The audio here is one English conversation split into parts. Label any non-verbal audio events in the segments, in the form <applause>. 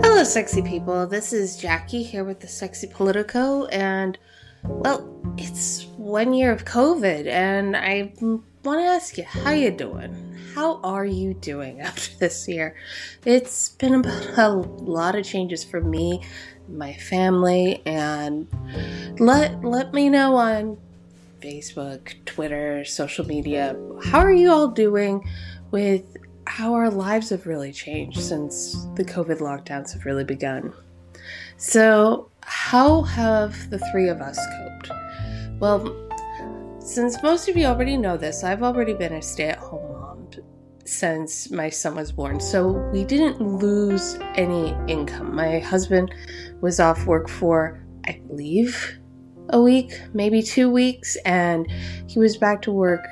Hello, sexy people. This is Jackie here with the Sexy Politico, and well, it's one year of COVID, and I want to ask you, how you doing? How are you doing <laughs> after this year? It's been about a lot of changes for me, my family, and let let me know on Facebook, Twitter, social media. How are you all doing with how our lives have really changed since the COVID lockdowns have really begun? So, how have the three of us coped? Well, since most of you already know this, I've already been a stay at home mom since my son was born. So we didn't lose any income. My husband was off work for, I believe, a week, maybe two weeks, and he was back to work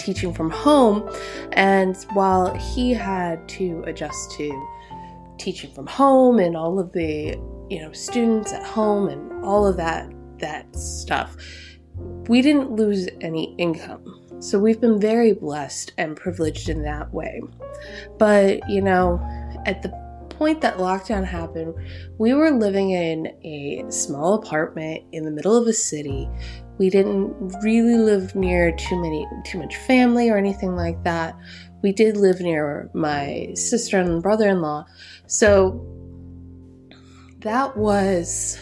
teaching from home. And while he had to adjust to teaching from home and all of the you know students at home and all of that that stuff we didn't lose any income so we've been very blessed and privileged in that way but you know at the point that lockdown happened we were living in a small apartment in the middle of a city we didn't really live near too many too much family or anything like that. We did live near my sister and brother-in-law. So that was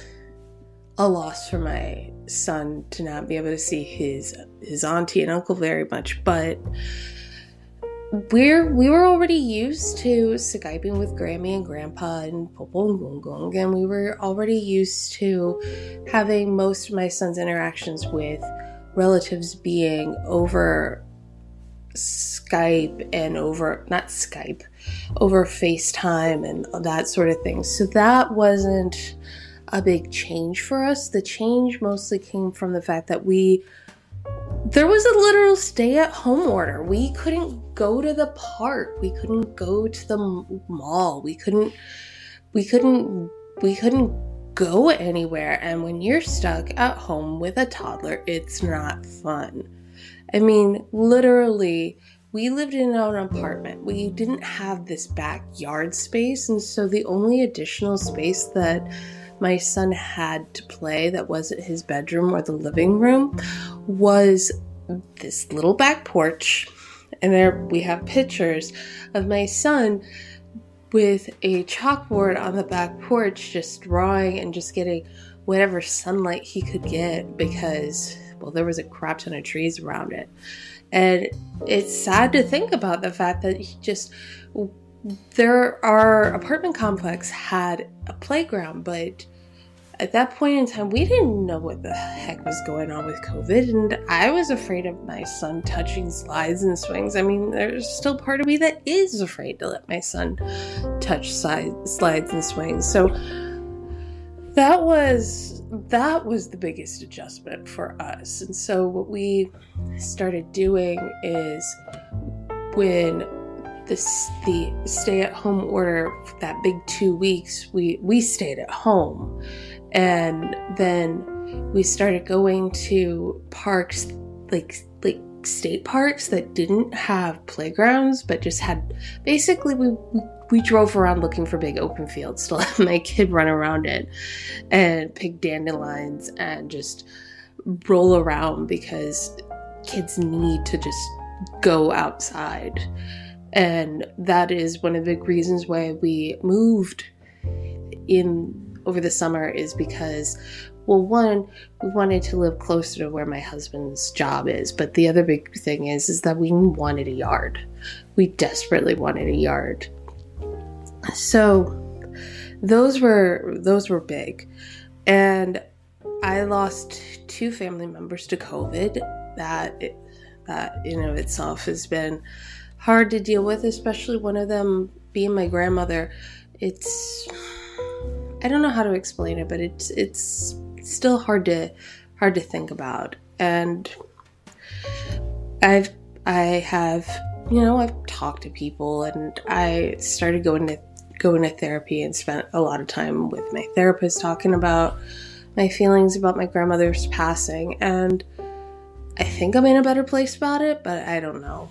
a loss for my son to not be able to see his his auntie and uncle very much but we're we were already used to skyping with Grammy and Grandpa and Popo and Gung and we were already used to having most of my son's interactions with relatives being over Skype and over not Skype, over FaceTime and that sort of thing. So that wasn't a big change for us. The change mostly came from the fact that we there was a literal stay at home order. We couldn't go to the park. We couldn't go to the mall. We couldn't we couldn't we couldn't go anywhere. And when you're stuck at home with a toddler, it's not fun. I mean, literally, we lived in an apartment. We didn't have this backyard space, and so the only additional space that my son had to play that wasn't his bedroom or the living room was this little back porch. And there we have pictures of my son with a chalkboard on the back porch, just drawing and just getting whatever sunlight he could get because well, there was a crap ton of trees around it. And it's sad to think about the fact that he just there our apartment complex had a playground, but at that point in time, we didn't know what the heck was going on with COVID, and I was afraid of my son touching slides and swings. I mean, there's still part of me that is afraid to let my son touch slides and swings. So that was that was the biggest adjustment for us. And so what we started doing is when this the stay at home order that big 2 weeks we we stayed at home and then we started going to parks like like state parks that didn't have playgrounds but just had basically we, we drove around looking for big open fields to <laughs> let my kid run around it and pick dandelions and just roll around because kids need to just go outside. And that is one of the big reasons why we moved in over the summer is because well one we wanted to live closer to where my husband's job is but the other big thing is is that we wanted a yard we desperately wanted a yard so those were those were big. And I lost two family members to COVID. That that in of itself has been hard to deal with, especially one of them being my grandmother. It's I don't know how to explain it, but it's it's still hard to hard to think about. And I've I have you know I've talked to people and I started going to going to therapy and spent a lot of time with my therapist talking about my feelings about my grandmother's passing. And I think I'm in a better place about it, but I don't know.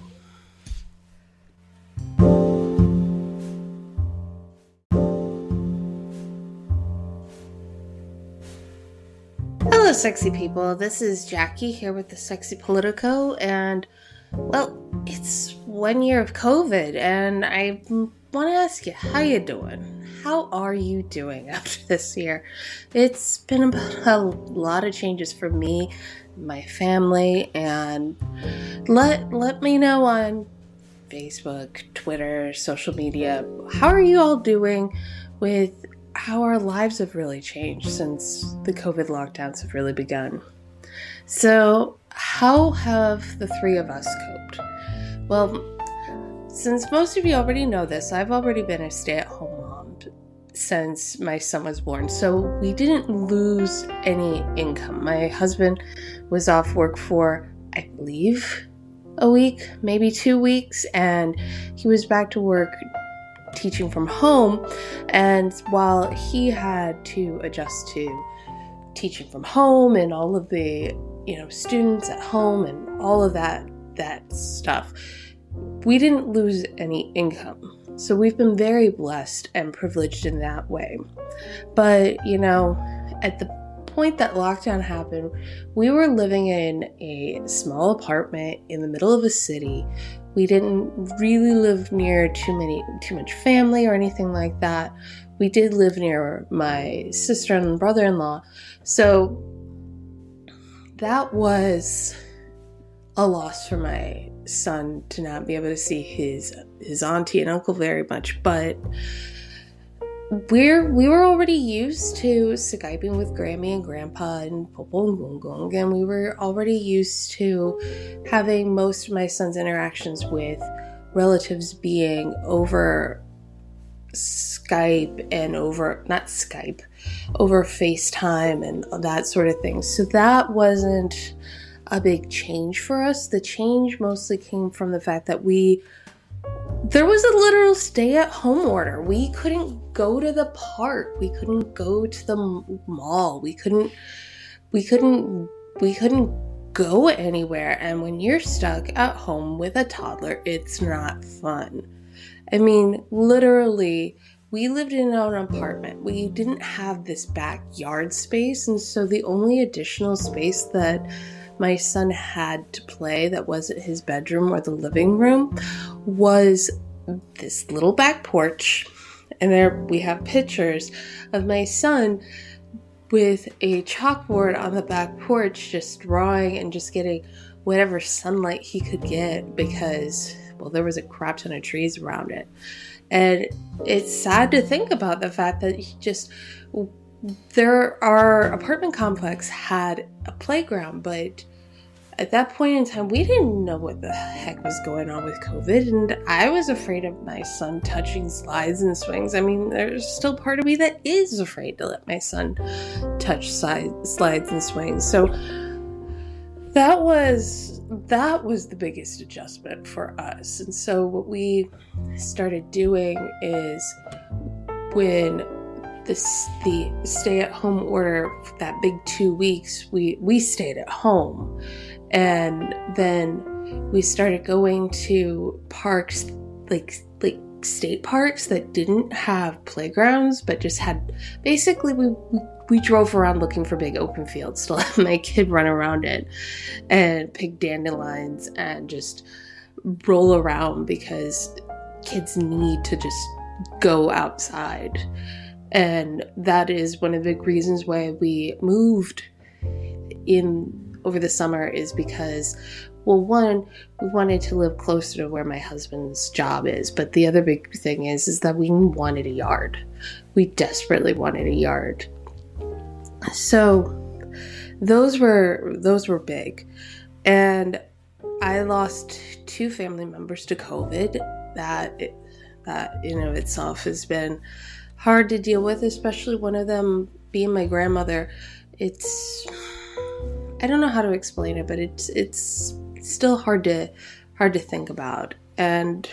Sexy people. This is Jackie here with the Sexy Politico, and well, it's one year of COVID, and I want to ask you, how you doing? How are you doing <laughs> after this year? It's been about a lot of changes for me, my family, and let let me know on Facebook, Twitter, social media. How are you all doing with how our lives have really changed since the COVID lockdowns have really begun. So, how have the three of us coped? Well, since most of you already know this, I've already been a stay at home mom since my son was born. So, we didn't lose any income. My husband was off work for, I believe, a week, maybe two weeks, and he was back to work teaching from home. And while he had to adjust to teaching from home and all of the, you know, students at home and all of that that stuff, we didn't lose any income. So we've been very blessed and privileged in that way. But, you know, at the point that lockdown happened, we were living in a small apartment in the middle of a city we didn't really live near too many too much family or anything like that. We did live near my sister and brother-in-law. So that was a loss for my son to not be able to see his his auntie and uncle very much, but we're we were already used to skyping with Grammy and Grandpa and Popo and Gung and we were already used to having most of my son's interactions with relatives being over Skype and over not Skype, over FaceTime and that sort of thing. So that wasn't a big change for us. The change mostly came from the fact that we there was a literal stay at home order. We couldn't go to the park. We couldn't go to the mall. We couldn't we couldn't we couldn't go anywhere. And when you're stuck at home with a toddler, it's not fun. I mean, literally, we lived in an apartment. We didn't have this backyard space, and so the only additional space that my son had to play that wasn't his bedroom or the living room was this little back porch. And there we have pictures of my son with a chalkboard on the back porch, just drawing and just getting whatever sunlight he could get because, well, there was a crap ton of trees around it. And it's sad to think about the fact that he just there our apartment complex had a playground, but at that point in time, we didn't know what the heck was going on with COVID, and I was afraid of my son touching slides and swings. I mean, there's still part of me that is afraid to let my son touch slides and swings. So that was that was the biggest adjustment for us. And so what we started doing is when this the stay at home order that big 2 weeks we we stayed at home and then we started going to parks like like state parks that didn't have playgrounds but just had basically we, we we drove around looking for big open fields to <laughs> let my kid run around it and pick dandelions and just roll around because kids need to just go outside. And that is one of the big reasons why we moved in over the summer is because well one we wanted to live closer to where my husband's job is. But the other big thing is is that we wanted a yard. We desperately wanted a yard. So those were those were big. And i lost two family members to covid. That that in of itself has been hard to deal with especially one of them being my grandmother it's I don't know how to explain it, but it's it's still hard to hard to think about. And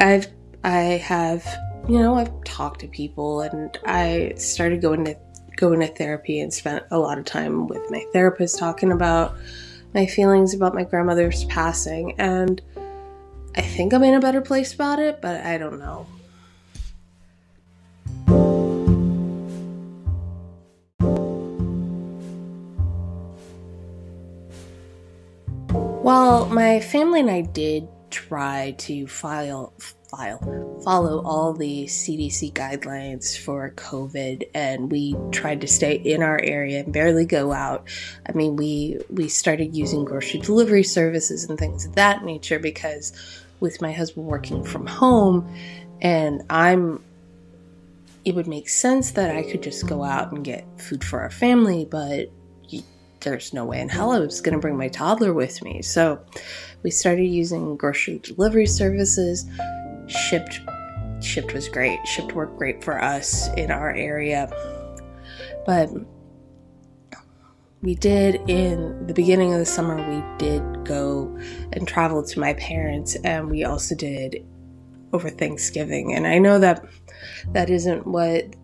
I've I have you know I've talked to people and I started going to going to therapy and spent a lot of time with my therapist talking about my feelings about my grandmother's passing and I think I'm in a better place about it, but I don't know. Well, my family and I did try to file file follow all the CDC guidelines for COVID and we tried to stay in our area and barely go out. I mean, we we started using grocery delivery services and things of that nature because with my husband working from home and I'm it would make sense that I could just go out and get food for our family, but there's no way in hell I was going to bring my toddler with me. So we started using grocery delivery services. Shipped Shipt was great. Shipt worked great for us in our area. But we did in the beginning of the summer we did go and travel to my parents and we also did over Thanksgiving. And I know that that isn't what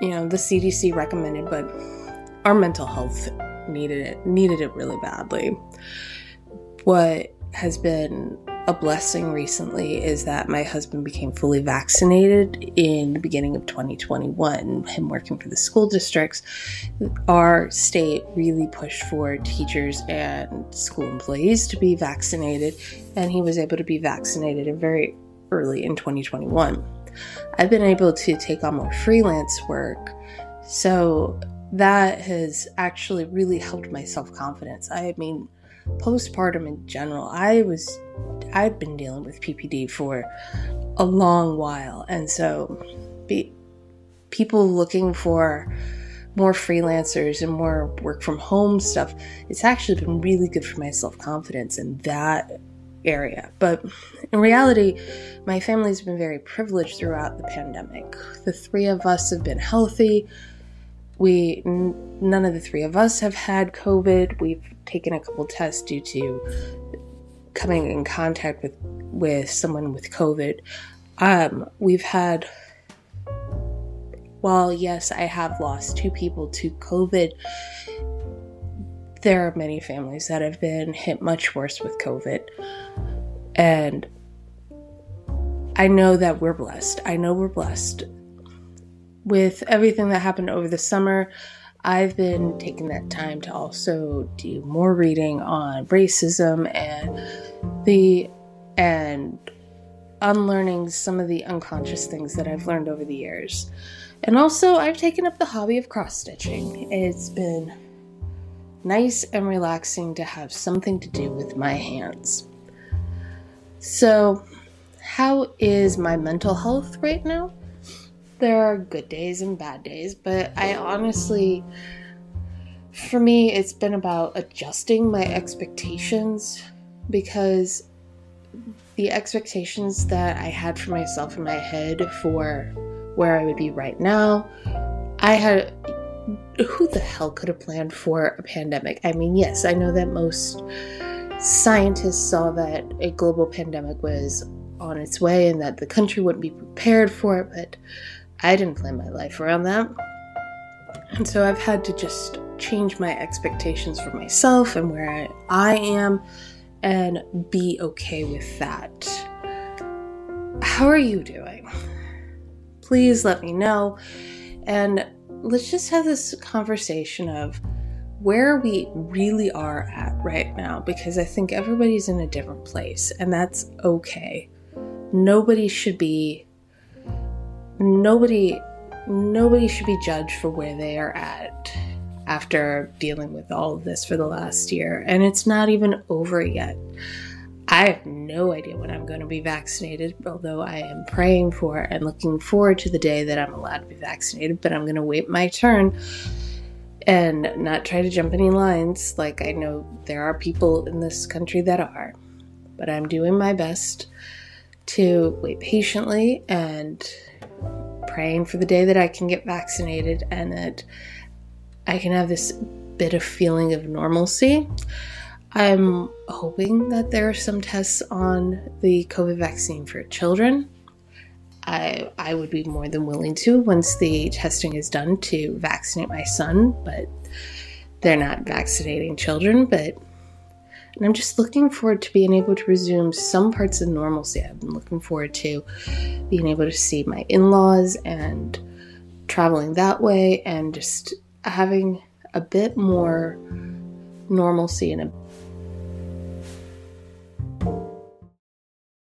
you know the CDC recommended, but our mental health needed it needed it really badly. What has been a blessing recently is that my husband became fully vaccinated in the beginning of 2021. Him working for the school districts, our state really pushed for teachers and school employees to be vaccinated, and he was able to be vaccinated very early in 2021. I've been able to take on more freelance work. So that has actually really helped my self confidence. I mean, postpartum in general, I was, I've been dealing with PPD for a long while. And so be, people looking for more freelancers and more work from home stuff, it's actually been really good for my self confidence. in that area. But in reality, my family's been very privileged throughout the pandemic. The three of us have been healthy. We n- none of the three of us have had COVID. We've taken a couple tests due to coming in contact with with someone with COVID. Um, we've had while yes, I have lost two people to COVID, there are many families that have been hit much worse with COVID. And I know that we're blessed. I know we're blessed. With everything that happened over the summer, I've been taking that time to also do more reading on racism and the and unlearning some of the unconscious things that I've learned over the years. And also, I've taken up the hobby of cross stitching. It's been nice and relaxing to have something to do with my hands. So, how is my mental health right now? There are good days and bad days, but I honestly, for me, it's been about adjusting my expectations because the expectations that I had for myself in my head for where I would be right now, I had who the hell could have planned for a pandemic? I mean, yes, I know that most scientists saw that a global pandemic was on its way and that the country wouldn't be prepared for it, but I didn't plan my life around that. And so I've had to just change my expectations for myself and where I am and be okay with that. How are you doing? Please let me know. And let's just have this conversation of where we really are at right now because I think everybody's in a different place and that's okay. Nobody should be nobody nobody should be judged for where they are at after dealing with all of this for the last year and it's not even over yet. I have no idea when I'm going to be vaccinated, although I am praying for and looking forward to the day that I'm allowed to be vaccinated. But I'm going to wait my turn and not try to jump any lines like I know there are people in this country that are. But I'm doing my best to wait patiently and praying for the day that I can get vaccinated and that I can have this bit of feeling of normalcy. I'm hoping that there are some tests on the COVID vaccine for children. I, I would be more than willing to once the testing is done to vaccinate my son, but they're not vaccinating children. But and I'm just looking forward to being able to resume some parts of normalcy. I've been looking forward to being able to see my in laws and traveling that way and just having a bit more normalcy and a